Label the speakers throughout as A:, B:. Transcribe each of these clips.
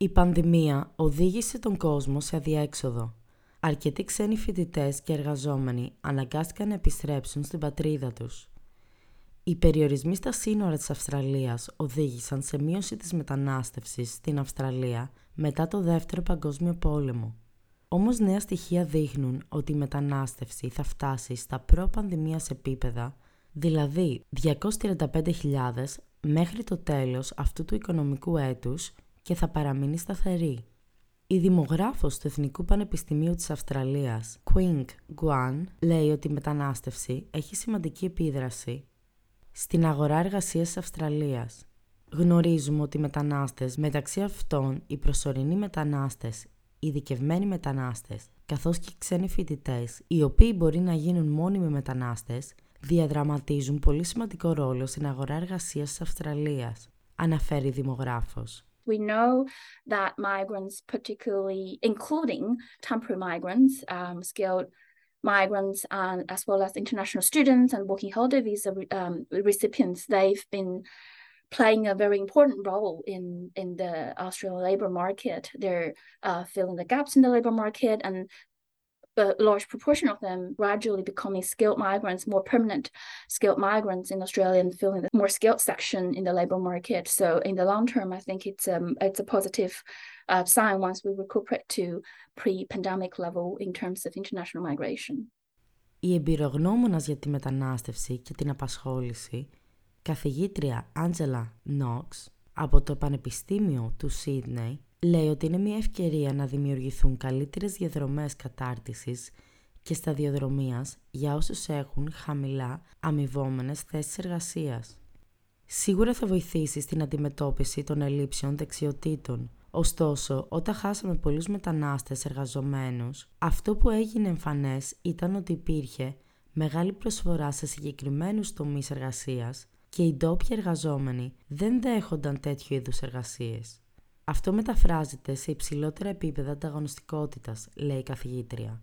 A: Η πανδημία οδήγησε τον κόσμο σε αδιέξοδο. Αρκετοί ξένοι φοιτητές και εργαζόμενοι αναγκάστηκαν να επιστρέψουν στην πατρίδα τους. Οι περιορισμοί στα σύνορα της Αυστραλίας οδήγησαν σε μείωση της μετανάστευσης στην Αυστραλία μετά το Δεύτερο Παγκόσμιο Πόλεμο. Όμως νέα στοιχεία δείχνουν ότι η μετανάστευση θα φτάσει στα προ-πανδημίας επίπεδα, δηλαδή 235.000 μέχρι το τέλος αυτού του οικονομικού έτους και θα παραμείνει σταθερή. Η δημογράφος του Εθνικού Πανεπιστημίου της Αυστραλίας, Quing Guan, λέει ότι η μετανάστευση έχει σημαντική επίδραση στην αγορά εργασίας της Αυστραλίας. Γνωρίζουμε ότι οι μετανάστες, μεταξύ αυτών οι προσωρινοί μετανάστες, ειδικευμένοι μετανάστες, καθώς και ξένοι φοιτητές, οι οποίοι μπορεί να γίνουν μόνιμοι μετανάστες, διαδραματίζουν πολύ σημαντικό ρόλο στην αγορά εργασίας της Αυστραλίας, αναφέρει δημογράφος.
B: We know that migrants, particularly including temporary migrants, um, skilled migrants, and as well as international students and working holiday visa um, recipients, they've been playing a very important role in in the Australian labor market. They're uh, filling the gaps in the labor market and a large proportion of them gradually becoming skilled migrants, more permanent skilled migrants in Australia and filling the more skilled section in the labor market. So in the long term, I think it's um, it's a positive uh, sign once we recuperate to pre-pandemic level in terms of international migration.
A: Η εμπειρογνώμονας για τη μετανάστευση και την απασχόληση, καθηγήτρια Άντζελα Νόξ από το Πανεπιστήμιο του Σίδνεϊ, λέει ότι είναι μια ευκαιρία να δημιουργηθούν καλύτερες διαδρομές κατάρτισης και σταδιοδρομίας για όσους έχουν χαμηλά αμοιβόμενες θέσεις εργασίας. Σίγουρα θα βοηθήσει στην αντιμετώπιση των ελλείψεων δεξιοτήτων. Ωστόσο, όταν χάσαμε πολλούς μετανάστες εργαζομένους, αυτό που έγινε εμφανές ήταν ότι υπήρχε μεγάλη προσφορά σε συγκεκριμένους τομείς εργασίας και οι ντόπιοι εργαζόμενοι δεν δέχονταν τέτοιου είδους εργασίες. Αυτό μεταφράζεται σε υψηλότερα επίπεδα ανταγωνιστικότητας, λέει η καθηγήτρια.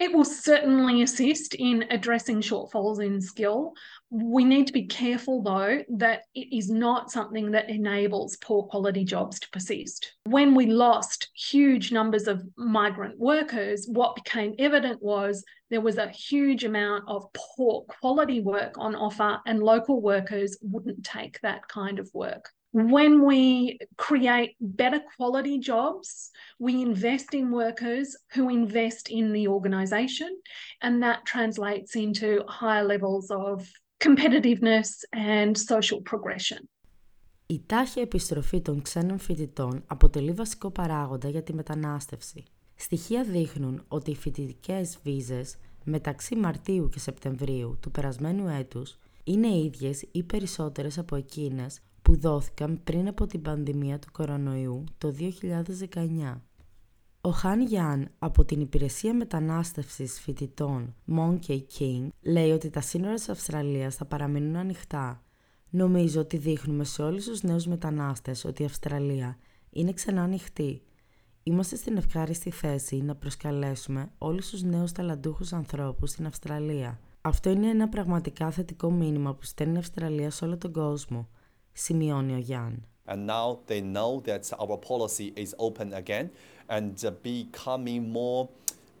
C: It will certainly assist in addressing shortfalls in skill. We need to be careful, though, that it is not something that enables poor quality jobs to persist. When we lost huge numbers of migrant workers, what became evident was there was a huge amount of poor quality work on offer, and local workers wouldn't take that kind of work. When we create better quality jobs, we invest in workers who invest in the organisation, and that translates into higher levels of competitiveness and social progression.
A: Η τάχεια επιστροφή των ξένων φοιτητών αποτελεί βασικό παράγοντα για τη μετανάστευση. Στοιχεία δείχνουν ότι οι φοιτητικές βίζες μεταξύ Μαρτίου και Σεπτεμβρίου του περασμένου έτους είναι ίδιες ή περισσότερες από εκείνες που δόθηκαν πριν από την πανδημία του κορονοϊού το 2019. Ο Χάν Γιάν από την Υπηρεσία Μετανάστευσης Φοιτητών Monkey King λέει ότι τα σύνορα της Αυστραλίας θα παραμείνουν ανοιχτά. Νομίζω ότι δείχνουμε σε όλους τους νέους μετανάστες ότι η Αυστραλία είναι ξανά ανοιχτή. Είμαστε στην ευχάριστη θέση να προσκαλέσουμε όλους τους νέους ταλαντούχους ανθρώπους στην Αυστραλία. Αυτό είναι ένα πραγματικά θετικό μήνυμα που στέλνει η Αυστραλία σε όλο τον κόσμο σημειώνει ο Γιάν.
D: And now they know that our policy is open again and uh, becoming more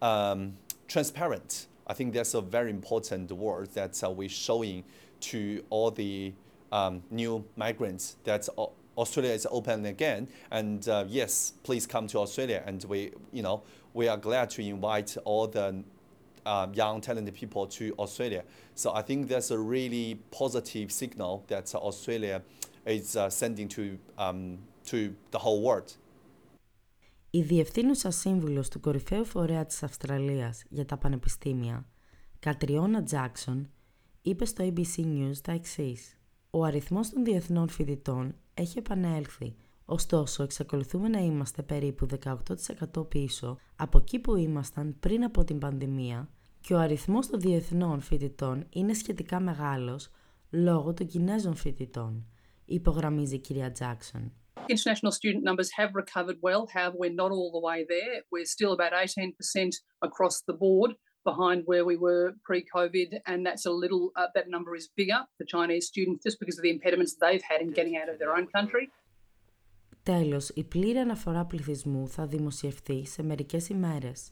D: um, transparent. I think that's a very important word that uh, we're showing to all the um, new migrants that Australia is open again. And uh, yes, please come to Australia. And we, you know, we are glad to invite all the uh, young talented people to Australia. So I think that's a really positive signal that Australia is uh, sending to, um, to the whole world.
A: Η διευθύνουσα σύμβουλος του κορυφαίου φορέα της Αυστραλίας για τα πανεπιστήμια, Κατριώνα Τζάκσον, είπε στο ABC News τα εξής. Ο αριθμός των διεθνών φοιτητών έχει επανέλθει, ωστόσο εξακολουθούμε να είμαστε περίπου 18% πίσω από εκεί που ήμασταν πριν από την πανδημία και ο αριθμός των διεθνών φοιτητών είναι σχετικά μεγάλος λόγω των Κινέζων φοιτητών, υπογραμμίζει η κυρία Τζάκσον.
E: International student numbers have recovered well. However, we're not all the way there. We're still about 18% across the board behind where we were pre-COVID, and that's a little. Uh, that number is bigger for Chinese students just because of the impediments they've had in getting out of their own country.
A: Τέλος, η πλήρη αναφορά πληθυσμού θα δημοσιευθεί σε μερικές ημέρες.